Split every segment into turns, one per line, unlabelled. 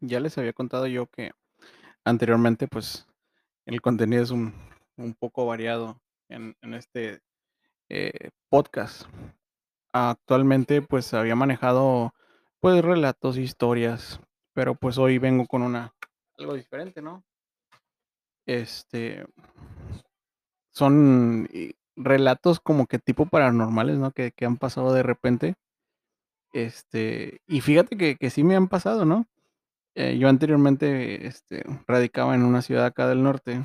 Ya les había contado yo que anteriormente, pues, el contenido es un un poco variado en en este, eh, podcast. Actualmente, pues, había manejado, pues, relatos, historias, pero, pues, hoy vengo con una algo diferente, ¿no? Este son, y relatos como que tipo paranormales, ¿no? Que que han pasado de repente. Este, y fíjate que que sí me han pasado, ¿no? Eh, yo anteriormente, este, radicaba en una ciudad acá del norte,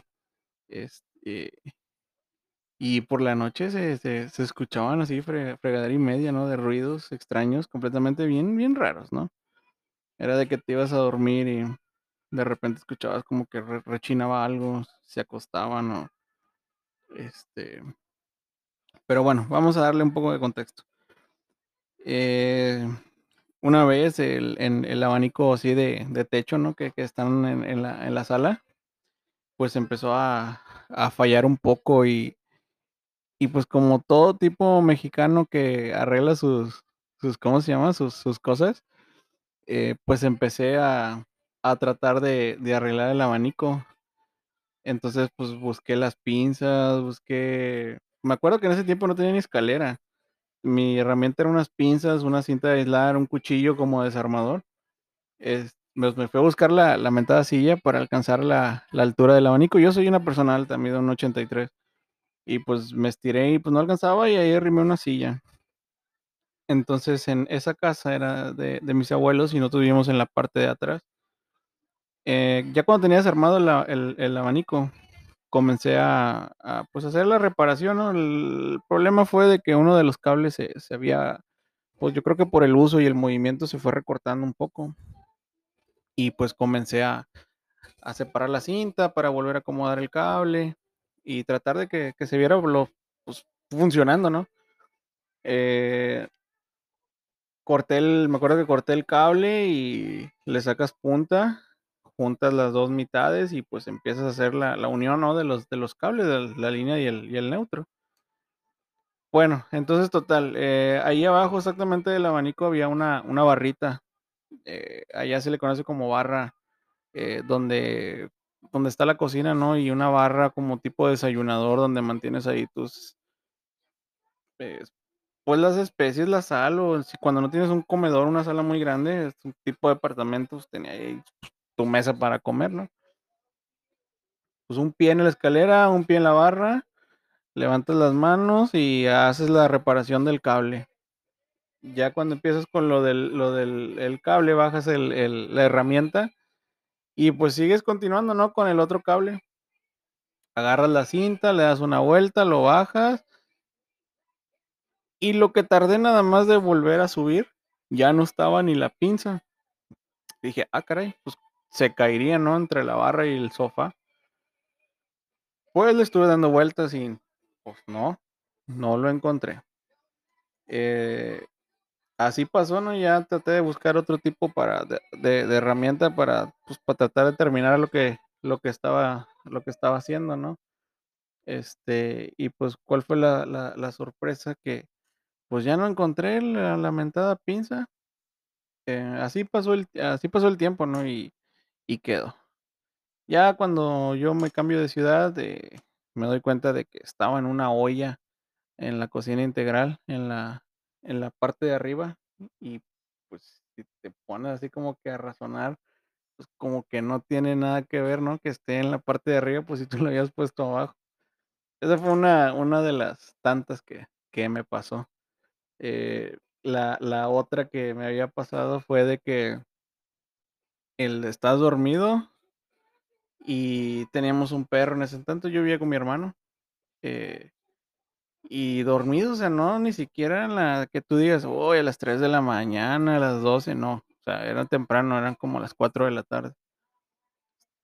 este y por la noche se se escuchaban así fre fregadera y media, ¿no? De ruidos extraños, completamente bien bien raros, ¿no? Era de que te ibas a dormir y de repente escuchabas como que re rechinaba algo, se acostaban o este pero bueno, vamos a darle un poco de contexto. Eh, una vez el en el abanico así de de techo, ¿no? Que que están en en la en la sala, pues empezó a a fallar un poco y y pues como todo tipo mexicano que arregla sus sus, ¿cómo se llama? Sus sus cosas, eh, pues empecé a a tratar de de arreglar el abanico. Entonces, pues busqué las pinzas, busqué me acuerdo que en ese tiempo no tenía ni escalera. Mi herramienta era unas pinzas, una cinta de aislar, un cuchillo como desarmador. Es pues me fui a buscar la la mentada silla para alcanzar la la altura del abanico. Yo soy una persona alta, mido 1.83 y pues me estiré y pues no alcanzaba y ahí arrimé una silla. Entonces, en esa casa era de de mis abuelos y nosotros vivíamos en la parte de atrás. Eh, ya cuando tenía desarmado el a el el abanico, comencé a a, pues, hacer la reparación, ¿no? El problema fue de que uno de los cables se se había, pues, yo creo que por el uso y el movimiento se fue recortando un poco. Y pues comencé a a separar la cinta para volver a acomodar el cable y tratar de que que se viera lo pues, funcionando, ¿no? Eh corté el me acuerdo que corté el cable y le sacas punta, juntas las 2 mitades y, pues, empiezas a hacer la la unión, ¿no? De los de los cables, de la línea y el y el neutro. Bueno, entonces, total, eh, ahí abajo exactamente del abanico había una una barrita, eh, allá se le conoce como barra, eh, donde donde está la cocina, ¿no? Y una barra como tipo desayunador donde mantienes ahí tus pues las especies, la sal o si cuando no tienes un comedor, una sala muy grande, es un tipo de departamentos, tenía ahí tu mesa para comer, ¿no? Pues, un pie en la escalera, un pie en la barra, levantas las manos y haces la reparación del cable. Ya cuando empiezas con lo del lo del el cable, bajas la herramienta y, pues, sigues continuando, ¿no? Con el otro cable. Agarras la cinta, le das una vuelta, lo bajas y lo que tardé nada más de volver a subir, ya no estaba ni la pinza. Dije: "Ah, caray, pues, se caería, ¿no? Entre la barra y el sofá". Pues, le estuve dando vueltas y, pues, no, no lo encontré. Eh, así pasó, ¿no? Ya traté de buscar otro tipo para de herramienta para, pues, para tratar de terminar lo que lo que estaba lo que estaba haciendo, ¿no? Este, y pues, ¿cuál fue la la sorpresa? Que, pues, ya no encontré la la mentada pinza. Eh, así pasó el así pasó el tiempo, ¿no? Y y quedó. Ya cuando yo me cambio de ciudad, eh, me doy cuenta de que estaba en una olla en la cocina integral, en la en la parte de arriba y, pues, si te pones así como que a razonar, pues, como que no tiene nada que ver, ¿no? Que esté en la parte de arriba, pues, si tú lo habías puesto abajo. Esa fue una una de las tantas que que me pasó. Eh, la la otra que me había pasado fue de que el estás dormido y teníamos un perro, en ese entonces yo vivía con mi hermano, eh, y dormido, o sea, no, ni siquiera en la que tú digas: "Uy, a las 3 de la mañana, a las 12", no, o sea, era temprano, eran como las 4 de la tarde.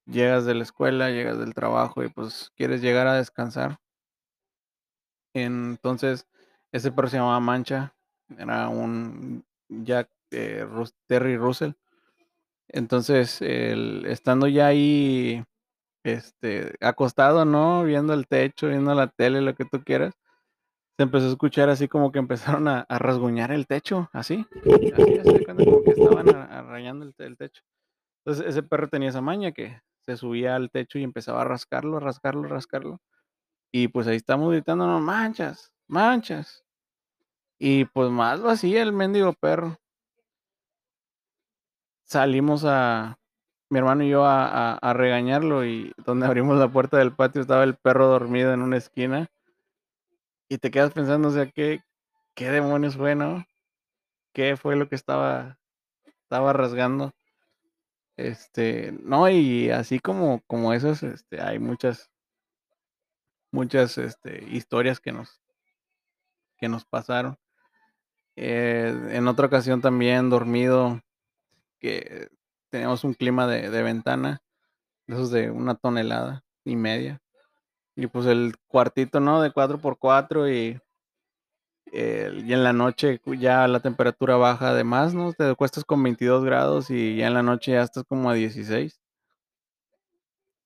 Llegas de la escuela, llegas del trabajo y, pues, quieres llegar a descansar. Entonces, ese perro se llamaba Mancha, era un Jack, eh, Terry Russell. Entonces, estando ya ahí, este, acostado, ¿no? Viendo el techo, viendo la tele, lo que tú quieras, se empezó a escuchar así como que empezaron a rasguñar el techo, así, así, cuenta como que estaban a arañando el techo. Entonces, ese perro tenía esa maña que se subía al techo y empezaba a rascarlo, rascarlo, rascarlo. Y, pues, ahí estamos gritando: "No manchas, manchas". Y, pues, más lo el mendigo perro. Salimos a mi hermano y yo a a regañarlo, y donde abrimos la puerta del patio estaba el perro dormido en una esquina. Y te quedas pensando, o sea, ¿qué qué demonios fue, no? ¿Qué fue lo que estaba estaba rasgando? Este, no, y así como como esas, este, hay muchas muchas, este, historias que nos que nos pasaron. Eh, en otra ocasión también dormido, que teníamos un clima de de ventana, de esos de una tonelada y media. Y, pues, el cuartito, ¿no?, de 4 por 4 y y en la noche ya la temperatura baja de más, ¿no? Te acuestas con 22 grados y ya en la noche ya estás como a 16.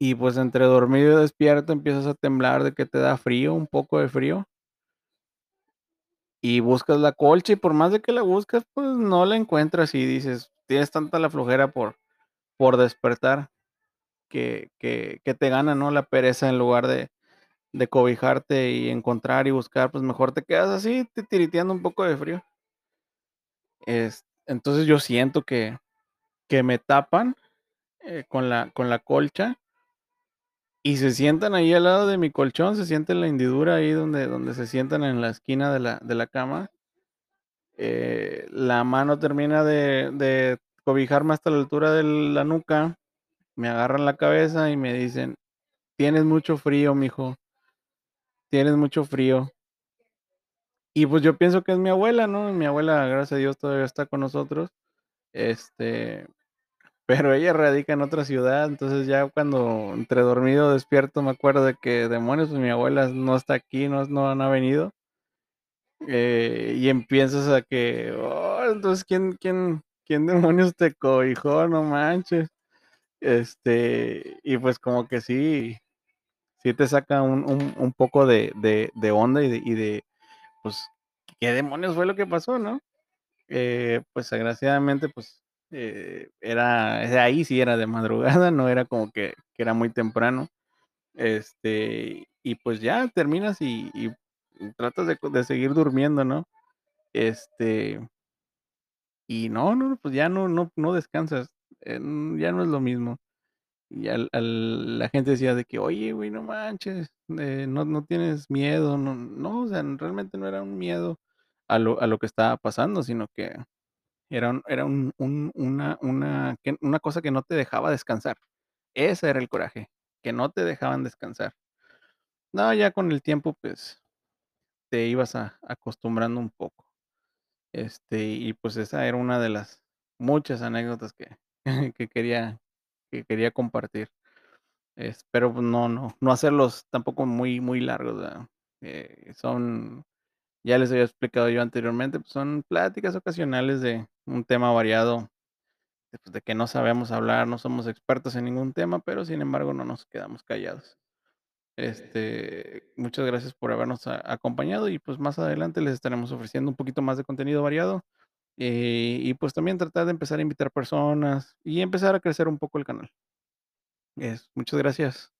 Y, pues, entre dormido y despierto empiezas a temblar de que te da frío, un poco de frío. Y buscas la colcha, y por más de que la buscas, pues, no la encuentras, y dices, tienes tanta la flojera por por despertar, que que que te gana, ¿no?, la pereza en lugar de de cobijarte y encontrar y buscar, pues, mejor te quedas así titiriteando un poco de frío. Es entonces, yo siento que que me tapan, eh, con la con la colcha y se sientan ahí al lado de mi colchón, se siente la hendidura ahí donde donde se sientan en la esquina de la de la cama. Eh, la mano termina de de cobijarme hasta la altura de la nuca, me agarran la cabeza y me dicen: "Tienes mucho frío, mijo". "Tienes mucho frío". Y, pues, yo pienso que es mi abuela, ¿no? Mi abuela, gracias a Dios, todavía está con nosotros, este, pero ella radica en otra ciudad, entonces, ya cuando entre dormido despierto me acuerdo de que: "Demonios, pues, mi abuela no está aquí, no no no ha venido". Eh, y empiezas a que: "Oh, entonces, ¿quién quién quién demonios te cobijó? No manches". Este, y pues, como que sí sí te saca un un un poco de de de onda y de y de, pues, ¿qué demonios fue lo que pasó, no? Eh, pues, desgraciadamente, pues, eh, era ahí sí era de madrugada, no era como que que era muy temprano. Este, y pues, ya terminas y y tratas de de seguir durmiendo, ¿no? Este y no no, pues, ya no no no descansas, eh, ya no es lo mismo. Y al al la gente decía de que: "Oye, güey, no manches, eh, no no tienes miedo", no no, o sea, realmente no era un miedo a lo a lo que estaba pasando, sino que era un era un un una una una cosa que no te dejaba descansar. Ese era el coraje, que no te dejaban descansar. No, ya con el tiempo, pues, te ibas a acostumbrando un poco. Este, y pues, esa era una de las muchas anécdotas que que quería que quería compartir. Espero, pues, no no no hacerlos tampoco muy muy largos. Eh, son ya les había explicado yo anteriormente, pues, son pláticas ocasionales de un tema variado, pues, de que no sabemos hablar, no somos expertos en ningún tema, pero sin embargo, no nos quedamos callados. Este, muchas gracias por habernos acompañado y, pues, más adelante les estaremos ofreciendo un poquito más de contenido variado, eh, y, pues, también tratar de empezar a invitar personas y empezar a crecer un poco el canal. Es muchas gracias.